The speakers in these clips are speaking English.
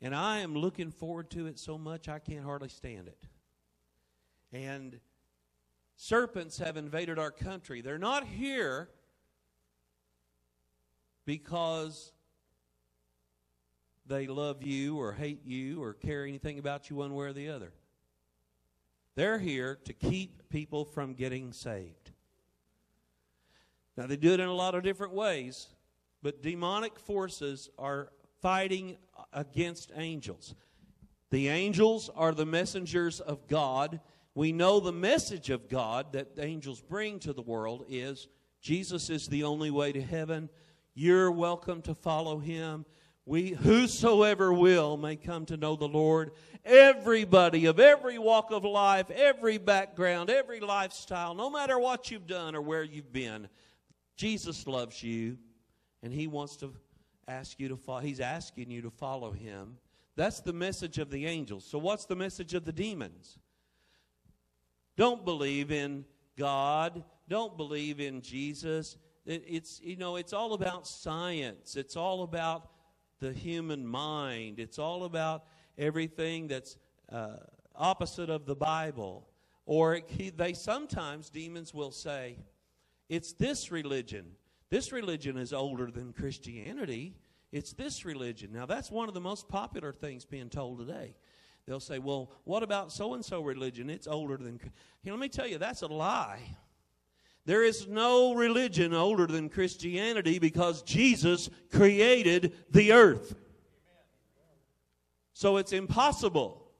And I am looking forward to it so much I can't hardly stand it. And serpents have invaded our country. They're not here because they love you or hate you or care anything about you one way or the other. They're here to keep people from getting saved. Now, they do it in a lot of different ways, but demonic forces are fighting against angels. The angels are the messengers of God. We know the message of God that angels bring to the world is Jesus is the only way to heaven. You're welcome to follow him. We whosoever will may come to know the Lord. Everybody of every walk of life, every background, every lifestyle, no matter what you've done or where you've been, Jesus loves you and he wants to ask you to follow. He's asking you to follow him. That's the message of the angels. So, what's the message of the demons? Don't believe in God. Don't believe in Jesus. It, it's you know it's all about science. It's all about the human mind. It's all about everything that's uh, opposite of the Bible. Or it, they sometimes demons will say, "It's this religion. This religion is older than Christianity." It's this religion. Now, that's one of the most popular things being told today. They'll say, well, what about so and so religion? It's older than. Here, let me tell you, that's a lie. There is no religion older than Christianity because Jesus created the earth. So it's impossible.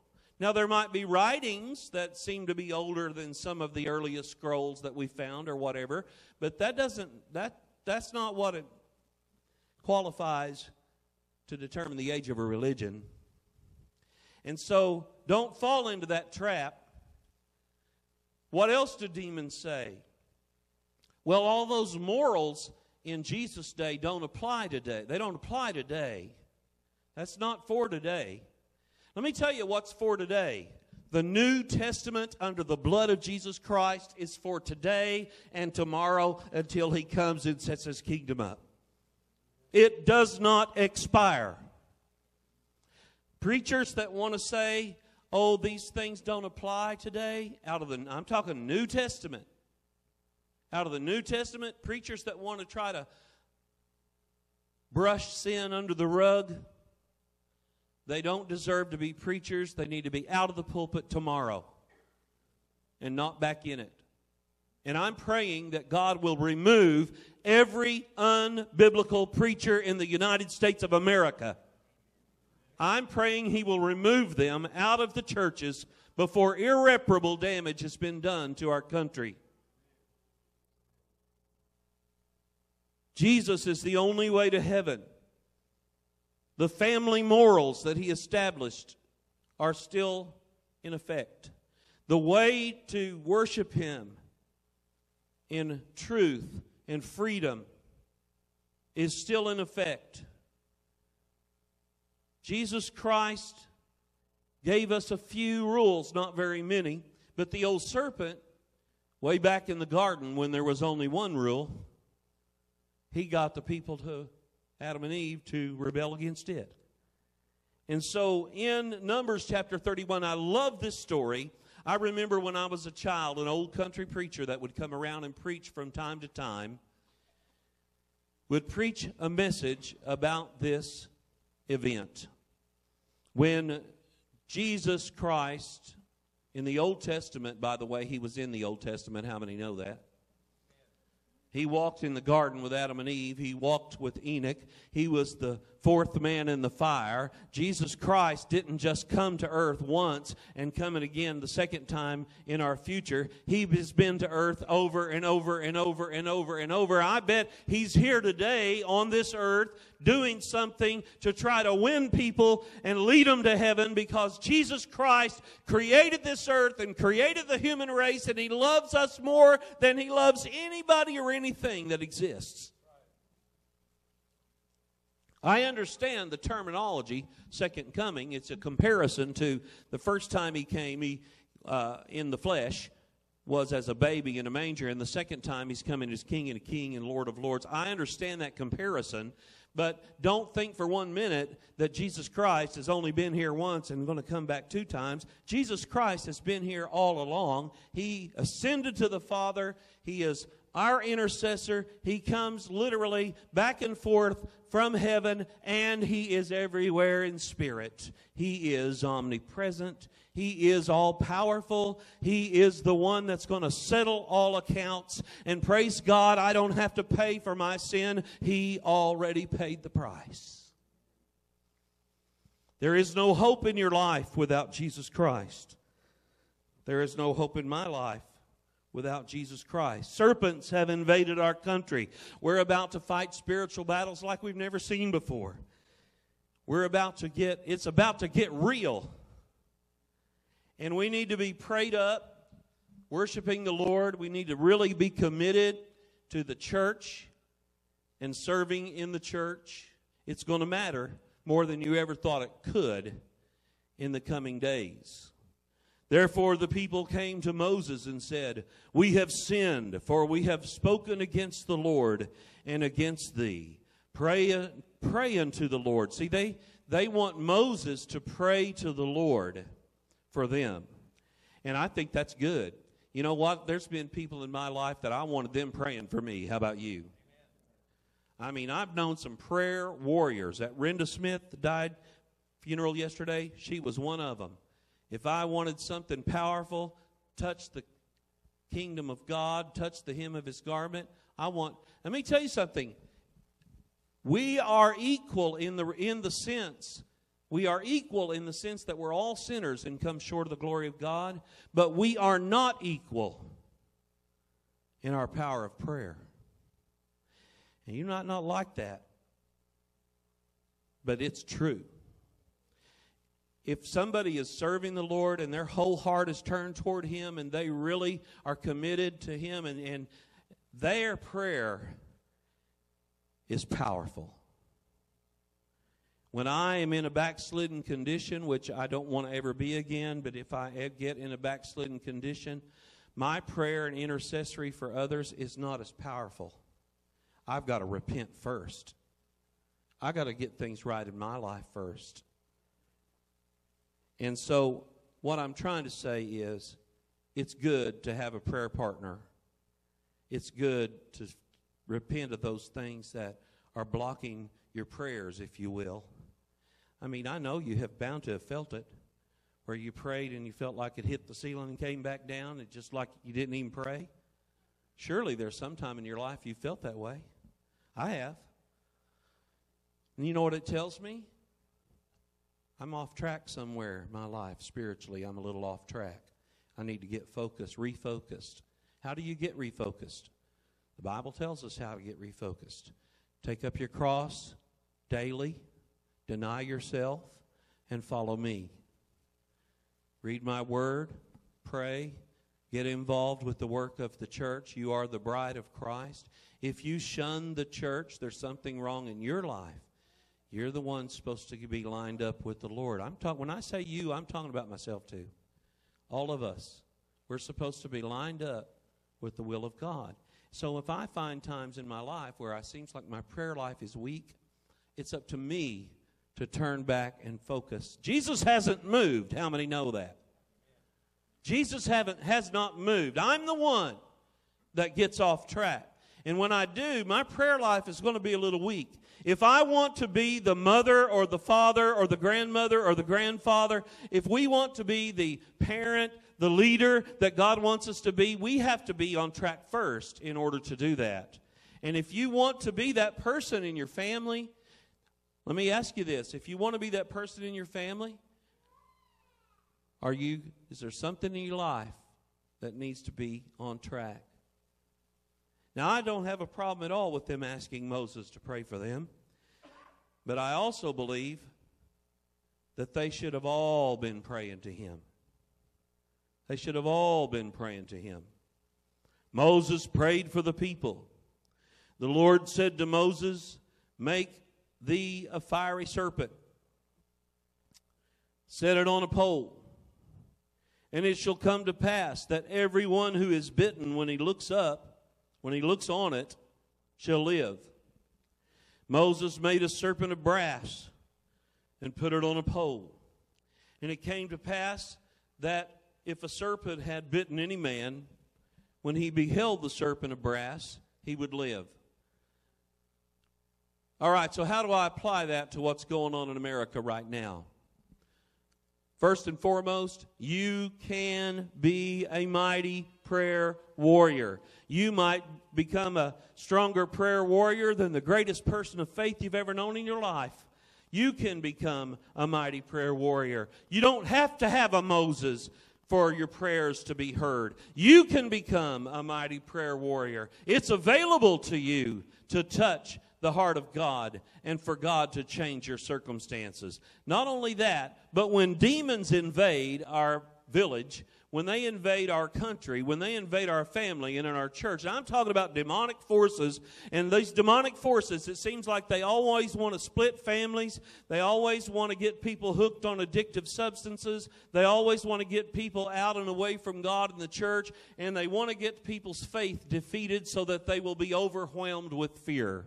Now, there might be writings that seem to be older than some of the earliest scrolls that we found or whatever, but that doesn't, that, that's not what it qualifies to determine the age of a religion. And so don't fall into that trap. What else do demons say? Well, all those morals in Jesus' day don't apply today. They don't apply today. That's not for today. Let me tell you what's for today. The New Testament under the blood of Jesus Christ is for today and tomorrow until he comes and sets his kingdom up. It does not expire. Preachers that want to say, oh, these things don't apply today, out of the, I'm talking New Testament. Out of the New Testament, preachers that want to try to brush sin under the rug, they don't deserve to be preachers. They need to be out of the pulpit tomorrow and not back in it. And I'm praying that God will remove every unbiblical preacher in the United States of America. I'm praying He will remove them out of the churches before irreparable damage has been done to our country. Jesus is the only way to heaven. The family morals that He established are still in effect. The way to worship Him in truth and freedom is still in effect. Jesus Christ gave us a few rules, not very many, but the old serpent, way back in the garden when there was only one rule, he got the people to Adam and Eve to rebel against it. And so in Numbers chapter 31, I love this story I remember when I was a child, an old country preacher that would come around and preach from time to time would preach a message about this event. When Jesus Christ, in the Old Testament, by the way, he was in the Old Testament. How many know that? He walked in the garden with Adam and Eve. He walked with Enoch. He was the fourth man in the fire. Jesus Christ didn't just come to earth once and come it again the second time in our future. He has been to earth over and over and over and over and over. I bet he's here today on this earth doing something to try to win people and lead them to heaven because Jesus Christ created this earth and created the human race and he loves us more than he loves anybody or anything that exists. I understand the terminology, second coming. It's a comparison to the first time he came he, uh, in the flesh was as a baby in a manger, and the second time he's coming as king and a king and lord of lords. I understand that comparison, But don't think for one minute that Jesus Christ has only been here once and going to come back two times. Jesus Christ has been here all along. He ascended to the Father. He is our intercessor. He comes literally back and forth from heaven, and He is everywhere in spirit. He is omnipresent. He is all powerful. He is the one that's going to settle all accounts. And praise God, I don't have to pay for my sin. He already paid the price. There is no hope in your life without Jesus Christ. There is no hope in my life without Jesus Christ. Serpents have invaded our country. We're about to fight spiritual battles like we've never seen before. We're about to get, it's about to get real. And we need to be prayed up, worshiping the Lord. We need to really be committed to the church and serving in the church. It's going to matter more than you ever thought it could in the coming days. Therefore, the people came to Moses and said, We have sinned, for we have spoken against the Lord and against thee. Pray, pray unto the Lord. See, they, they want Moses to pray to the Lord for them. And I think that's good. You know what? There's been people in my life that I wanted them praying for me. How about you? I mean, I've known some prayer warriors. That Renda Smith died funeral yesterday, she was one of them. If I wanted something powerful, touch the kingdom of God, touch the hem of his garment, I want Let me tell you something. We are equal in the in the sense we are equal in the sense that we're all sinners and come short of the glory of God, but we are not equal in our power of prayer. And you might not like that, but it's true. If somebody is serving the Lord and their whole heart is turned toward Him and they really are committed to Him and, and their prayer is powerful. When I am in a backslidden condition, which I don't want to ever be again, but if I get in a backslidden condition, my prayer and intercessory for others is not as powerful. I've got to repent first. I've got to get things right in my life first. And so, what I'm trying to say is it's good to have a prayer partner. It's good to repent of those things that are blocking your prayers, if you will. I mean, I know you have bound to have felt it where you prayed and you felt like it hit the ceiling and came back down, It's just like you didn't even pray. Surely there's some time in your life you felt that way. I have. And you know what it tells me? I'm off track somewhere in my life spiritually. I'm a little off track. I need to get focused, refocused. How do you get refocused? The Bible tells us how to get refocused. Take up your cross daily Deny yourself and follow me. Read my word, pray, get involved with the work of the church. You are the bride of Christ. If you shun the church, there's something wrong in your life. You're the one supposed to be lined up with the Lord. I'm talking when I say you, I'm talking about myself too. All of us. We're supposed to be lined up with the will of God. So if I find times in my life where it seems like my prayer life is weak, it's up to me to turn back and focus. Jesus hasn't moved. How many know that? Jesus haven't, has not moved. I'm the one that gets off track. And when I do, my prayer life is going to be a little weak. If I want to be the mother or the father or the grandmother or the grandfather, if we want to be the parent, the leader that God wants us to be, we have to be on track first in order to do that. And if you want to be that person in your family, let me ask you this. If you want to be that person in your family, are you is there something in your life that needs to be on track? Now, I don't have a problem at all with them asking Moses to pray for them, but I also believe that they should have all been praying to him. They should have all been praying to him. Moses prayed for the people. The Lord said to Moses, Make thee a fiery serpent. Set it on a pole. And it shall come to pass that every one who is bitten, when he looks up, when he looks on it, shall live. Moses made a serpent of brass and put it on a pole. And it came to pass that if a serpent had bitten any man, when he beheld the serpent of brass, he would live. All right, so how do I apply that to what's going on in America right now? First and foremost, you can be a mighty prayer warrior. You might become a stronger prayer warrior than the greatest person of faith you've ever known in your life. You can become a mighty prayer warrior. You don't have to have a Moses for your prayers to be heard. You can become a mighty prayer warrior. It's available to you to touch the heart of God and for God to change your circumstances. Not only that, but when demons invade our village, when they invade our country, when they invade our family and in our church, I'm talking about demonic forces, and these demonic forces, it seems like they always want to split families. They always want to get people hooked on addictive substances. They always want to get people out and away from God and the church, and they want to get people's faith defeated so that they will be overwhelmed with fear.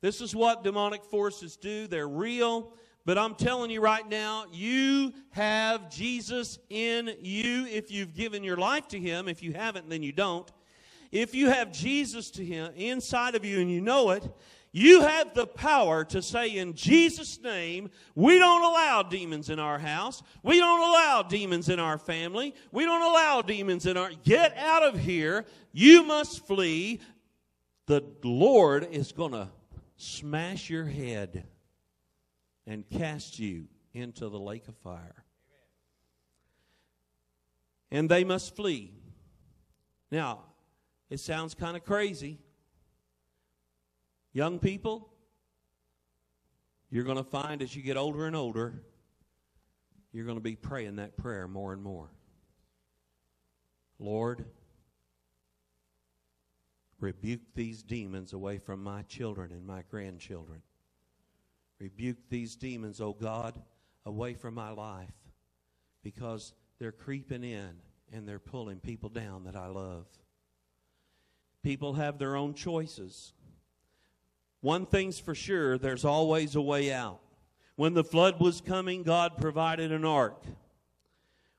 This is what demonic forces do. They're real. But I'm telling you right now, you have Jesus in you if you've given your life to Him. If you haven't, then you don't. If you have Jesus to Him inside of you and you know it, you have the power to say in Jesus' name, we don't allow demons in our house. We don't allow demons in our family. We don't allow demons in our. Get out of here. You must flee. The Lord is going to smash your head and cast you into the lake of fire. And they must flee. Now, it sounds kind of crazy. Young people, you're going to find as you get older and older, you're going to be praying that prayer more and more. Lord, Rebuke these demons away from my children and my grandchildren. Rebuke these demons, O God, away from my life because they're creeping in and they're pulling people down that I love. People have their own choices. One thing's for sure there's always a way out. When the flood was coming, God provided an ark.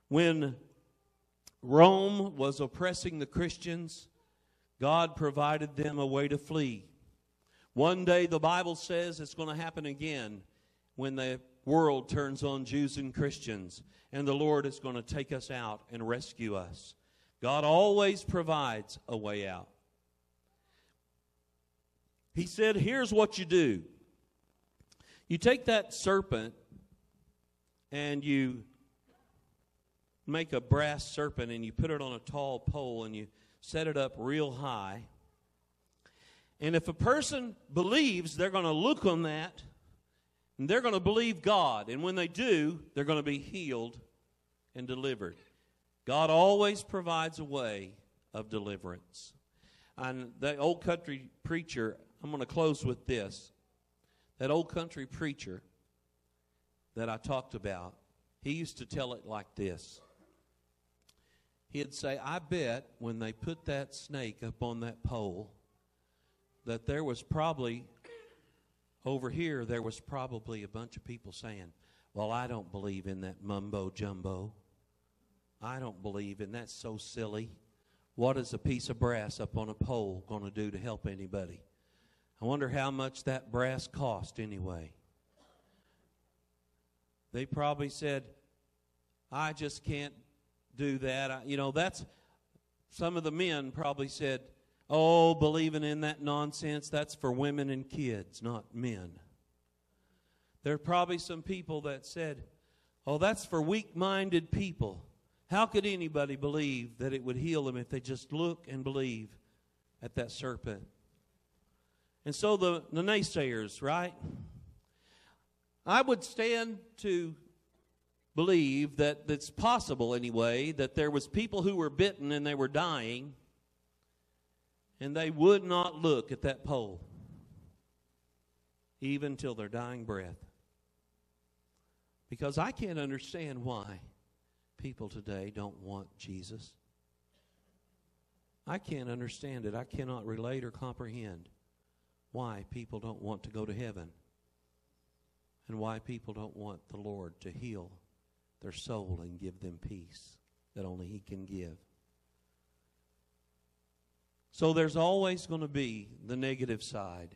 When Rome was oppressing the Christians, God provided them a way to flee. One day, the Bible says it's going to happen again when the world turns on Jews and Christians, and the Lord is going to take us out and rescue us. God always provides a way out. He said, Here's what you do you take that serpent and you make a brass serpent and you put it on a tall pole and you set it up real high. And if a person believes, they're going to look on that and they're going to believe God. And when they do, they're going to be healed and delivered. God always provides a way of deliverance. And the old country preacher, I'm going to close with this. That old country preacher that I talked about, he used to tell it like this he'd say, I bet when they put that snake up on that pole, that there was probably, over here, there was probably a bunch of people saying, Well, I don't believe in that mumbo jumbo. I don't believe in that's so silly. What is a piece of brass up on a pole going to do to help anybody? I wonder how much that brass cost anyway. They probably said, I just can't do that. I, you know, that's some of the men probably said, Oh, believing in that nonsense, that's for women and kids, not men. There are probably some people that said, Oh, that's for weak minded people. How could anybody believe that it would heal them if they just look and believe at that serpent? And so the, the naysayers, right? I would stand to believe that it's possible anyway that there was people who were bitten and they were dying and they would not look at that pole even till their dying breath. Because i can't understand why people today don't want jesus. I can't understand it. I cannot relate or comprehend why people don't want to go to heaven and why people don't want the Lord to heal their soul and give them peace that only He can give. So there's always going to be the negative side.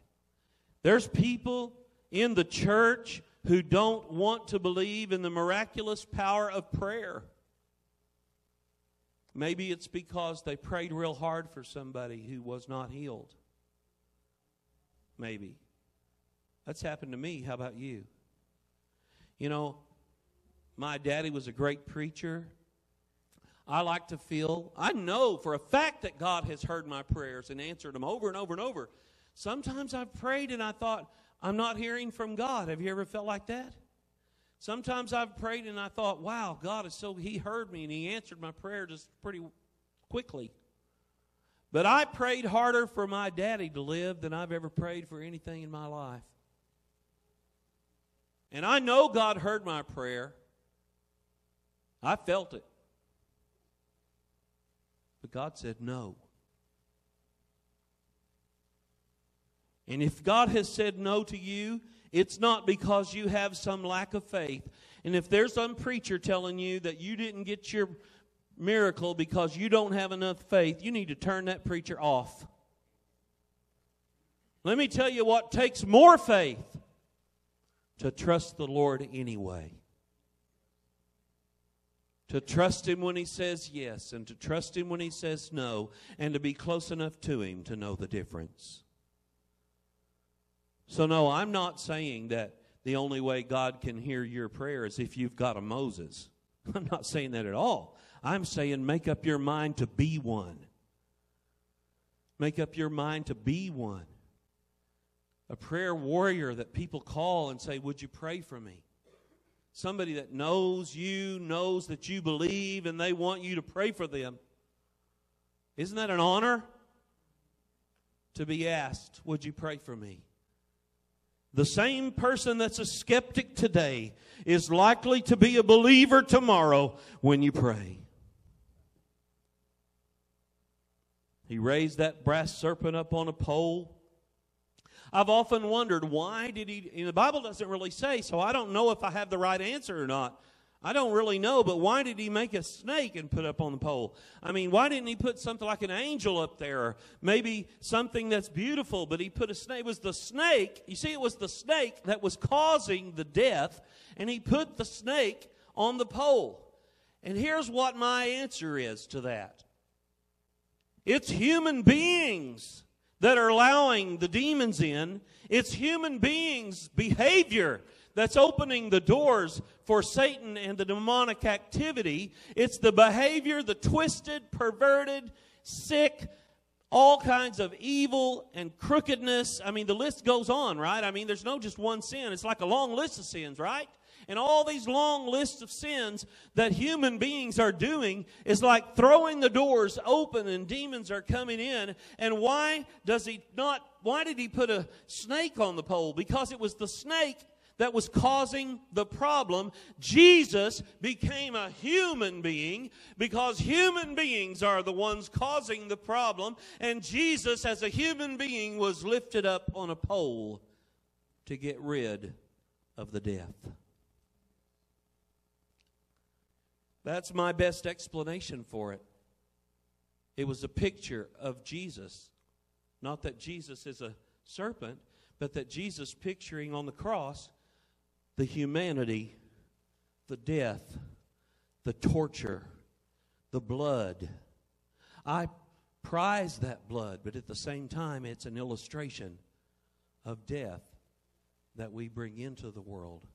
There's people in the church who don't want to believe in the miraculous power of prayer. Maybe it's because they prayed real hard for somebody who was not healed. Maybe. That's happened to me. How about you? You know, my daddy was a great preacher. I like to feel, I know for a fact that God has heard my prayers and answered them over and over and over. Sometimes I've prayed and I thought, I'm not hearing from God. Have you ever felt like that? Sometimes I've prayed and I thought, wow, God is so, He heard me and He answered my prayer just pretty quickly. But I prayed harder for my daddy to live than I've ever prayed for anything in my life. And I know God heard my prayer. I felt it. But God said no. And if God has said no to you, it's not because you have some lack of faith. And if there's some preacher telling you that you didn't get your miracle because you don't have enough faith, you need to turn that preacher off. Let me tell you what takes more faith to trust the Lord anyway. To trust Him when He says yes, and to trust Him when He says no, and to be close enough to Him to know the difference. So, no, I'm not saying that the only way God can hear your prayer is if you've got a Moses. I'm not saying that at all. I'm saying make up your mind to be one. Make up your mind to be one. A prayer warrior that people call and say, Would you pray for me? Somebody that knows you, knows that you believe, and they want you to pray for them. Isn't that an honor? To be asked, Would you pray for me? The same person that's a skeptic today is likely to be a believer tomorrow when you pray. He raised that brass serpent up on a pole. I've often wondered why did he the Bible doesn't really say, so I don't know if I have the right answer or not. I don't really know, but why did he make a snake and put up on the pole? I mean, why didn't he put something like an angel up there? Or maybe something that's beautiful, but he put a snake. It was the snake. You see, it was the snake that was causing the death, and he put the snake on the pole. And here's what my answer is to that it's human beings that are allowing the demons in, it's human beings' behavior that's opening the doors for Satan and the demonic activity. It's the behavior, the twisted, perverted, sick, all kinds of evil and crookedness. I mean, the list goes on, right? I mean, there's no just one sin. It's like a long list of sins, right? And all these long lists of sins that human beings are doing is like throwing the doors open and demons are coming in. And why does he not? Why did he put a snake on the pole? Because it was the snake that was causing the problem. Jesus became a human being because human beings are the ones causing the problem. And Jesus, as a human being, was lifted up on a pole to get rid of the death. That's my best explanation for it. It was a picture of Jesus. Not that Jesus is a serpent, but that Jesus picturing on the cross the humanity, the death, the torture, the blood. I prize that blood, but at the same time, it's an illustration of death that we bring into the world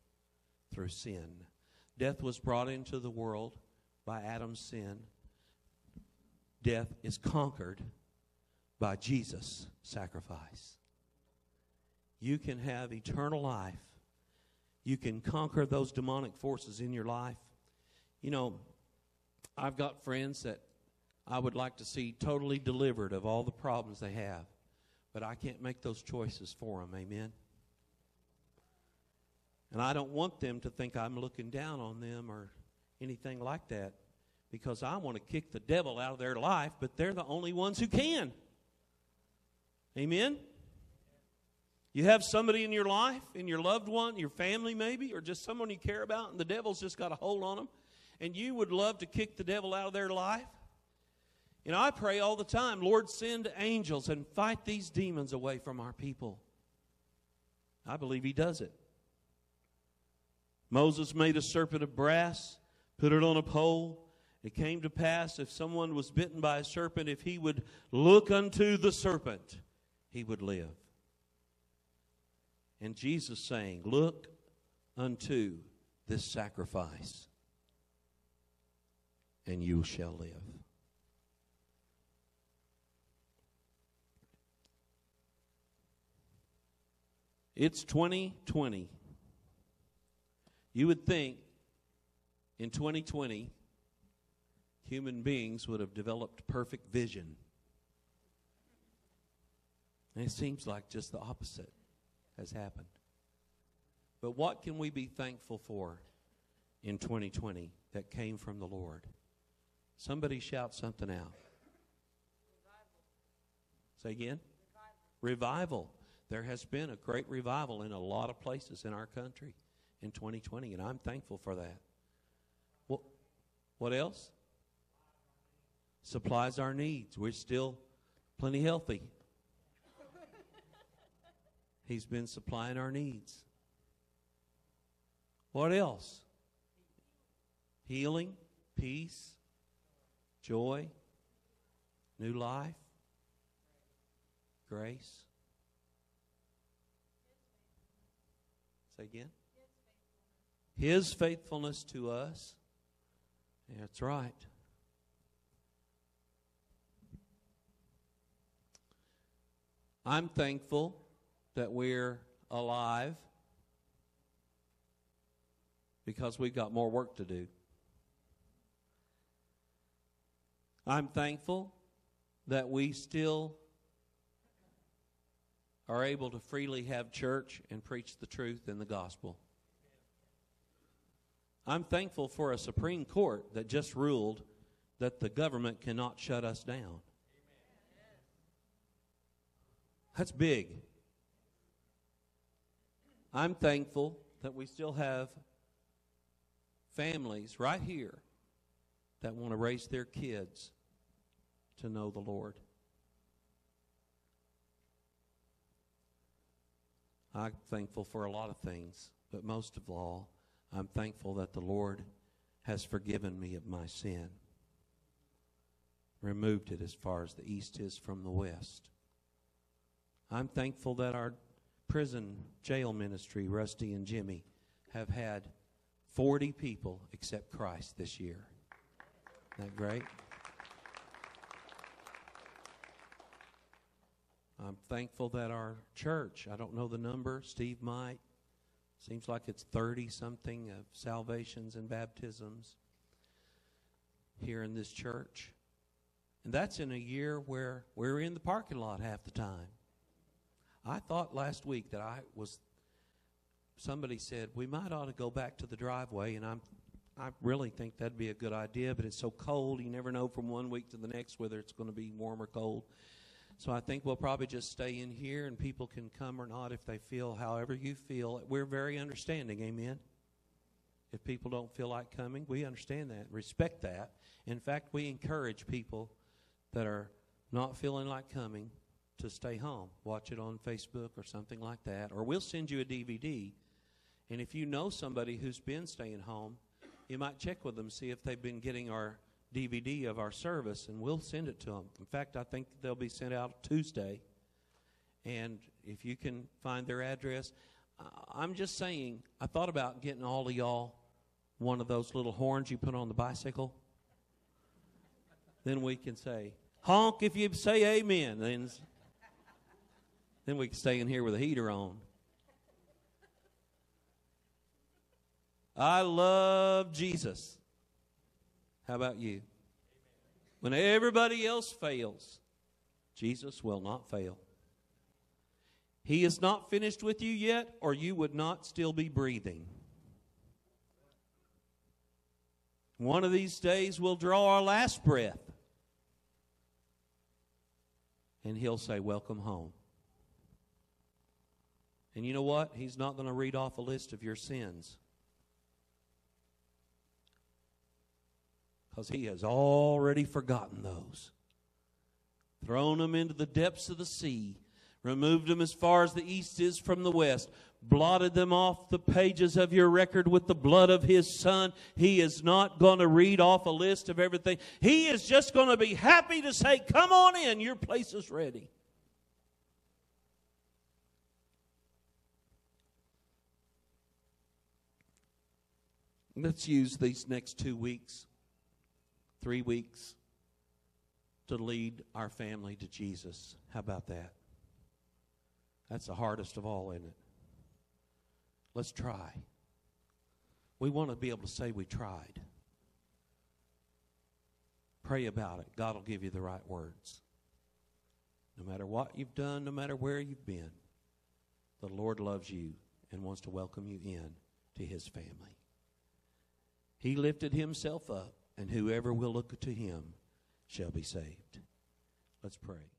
through sin. Death was brought into the world by Adam's sin. Death is conquered by Jesus' sacrifice. You can have eternal life you can conquer those demonic forces in your life. You know, I've got friends that I would like to see totally delivered of all the problems they have, but I can't make those choices for them. Amen. And I don't want them to think I'm looking down on them or anything like that because I want to kick the devil out of their life, but they're the only ones who can. Amen? You have somebody in your life, in your loved one, your family maybe, or just someone you care about, and the devil's just got a hold on them, and you would love to kick the devil out of their life. You know, I pray all the time, Lord, send angels and fight these demons away from our people. I believe He does it. Moses made a serpent of brass, put it on a pole. It came to pass if someone was bitten by a serpent, if he would look unto the serpent, he would live. And Jesus saying, Look unto this sacrifice, and you shall live. It's 2020. You would think in 2020, human beings would have developed perfect vision. And it seems like just the opposite has happened. But what can we be thankful for in 2020 that came from the Lord? Somebody shout something out. Revival. Say again? Revival. revival. There has been a great revival in a lot of places in our country in 2020, and I'm thankful for that. What, what else? Supplies our needs. We're still plenty healthy. He's been supplying our needs. What else? Healing, peace, joy, new life, grace. Say again. His faithfulness to us. That's right. I'm thankful that we're alive because we've got more work to do. I'm thankful that we still are able to freely have church and preach the truth in the gospel. I'm thankful for a Supreme Court that just ruled that the government cannot shut us down. That's big. I'm thankful that we still have families right here that want to raise their kids to know the Lord. I'm thankful for a lot of things, but most of all, I'm thankful that the Lord has forgiven me of my sin, removed it as far as the east is from the west. I'm thankful that our prison jail ministry, Rusty and Jimmy, have had 40 people accept Christ this year. Isn't that great? I'm thankful that our church, I don't know the number, Steve might, seems like it's 30 something of salvations and baptisms here in this church. And that's in a year where we're in the parking lot half the time. I thought last week that I was somebody said we might ought to go back to the driveway and I'm I really think that'd be a good idea, but it's so cold, you never know from one week to the next whether it's going to be warm or cold. So I think we'll probably just stay in here and people can come or not if they feel however you feel. We're very understanding, amen. If people don't feel like coming, we understand that, respect that. In fact, we encourage people that are not feeling like coming to stay home. Watch it on Facebook or something like that. Or we'll send you a DVD. And if you know somebody who's been staying home, you might check with them, see if they've been getting our DVD of our service, and we'll send it to them. In fact, I think they'll be sent out Tuesday. And if you can find their address, I'm just saying, I thought about getting all of y'all one of those little horns you put on the bicycle. then we can say, honk if you say amen. Then then we can stay in here with a heater on. I love Jesus. How about you? When everybody else fails, Jesus will not fail. He is not finished with you yet, or you would not still be breathing. One of these days, we'll draw our last breath, and He'll say, Welcome home. And you know what? He's not going to read off a list of your sins. Because he has already forgotten those. Thrown them into the depths of the sea, removed them as far as the east is from the west, blotted them off the pages of your record with the blood of his son. He is not going to read off a list of everything. He is just going to be happy to say, Come on in, your place is ready. Let's use these next two weeks, three weeks, to lead our family to Jesus. How about that? That's the hardest of all, isn't it? Let's try. We want to be able to say we tried. Pray about it. God will give you the right words. No matter what you've done, no matter where you've been, the Lord loves you and wants to welcome you in to his family. He lifted himself up, and whoever will look to him shall be saved. Let's pray.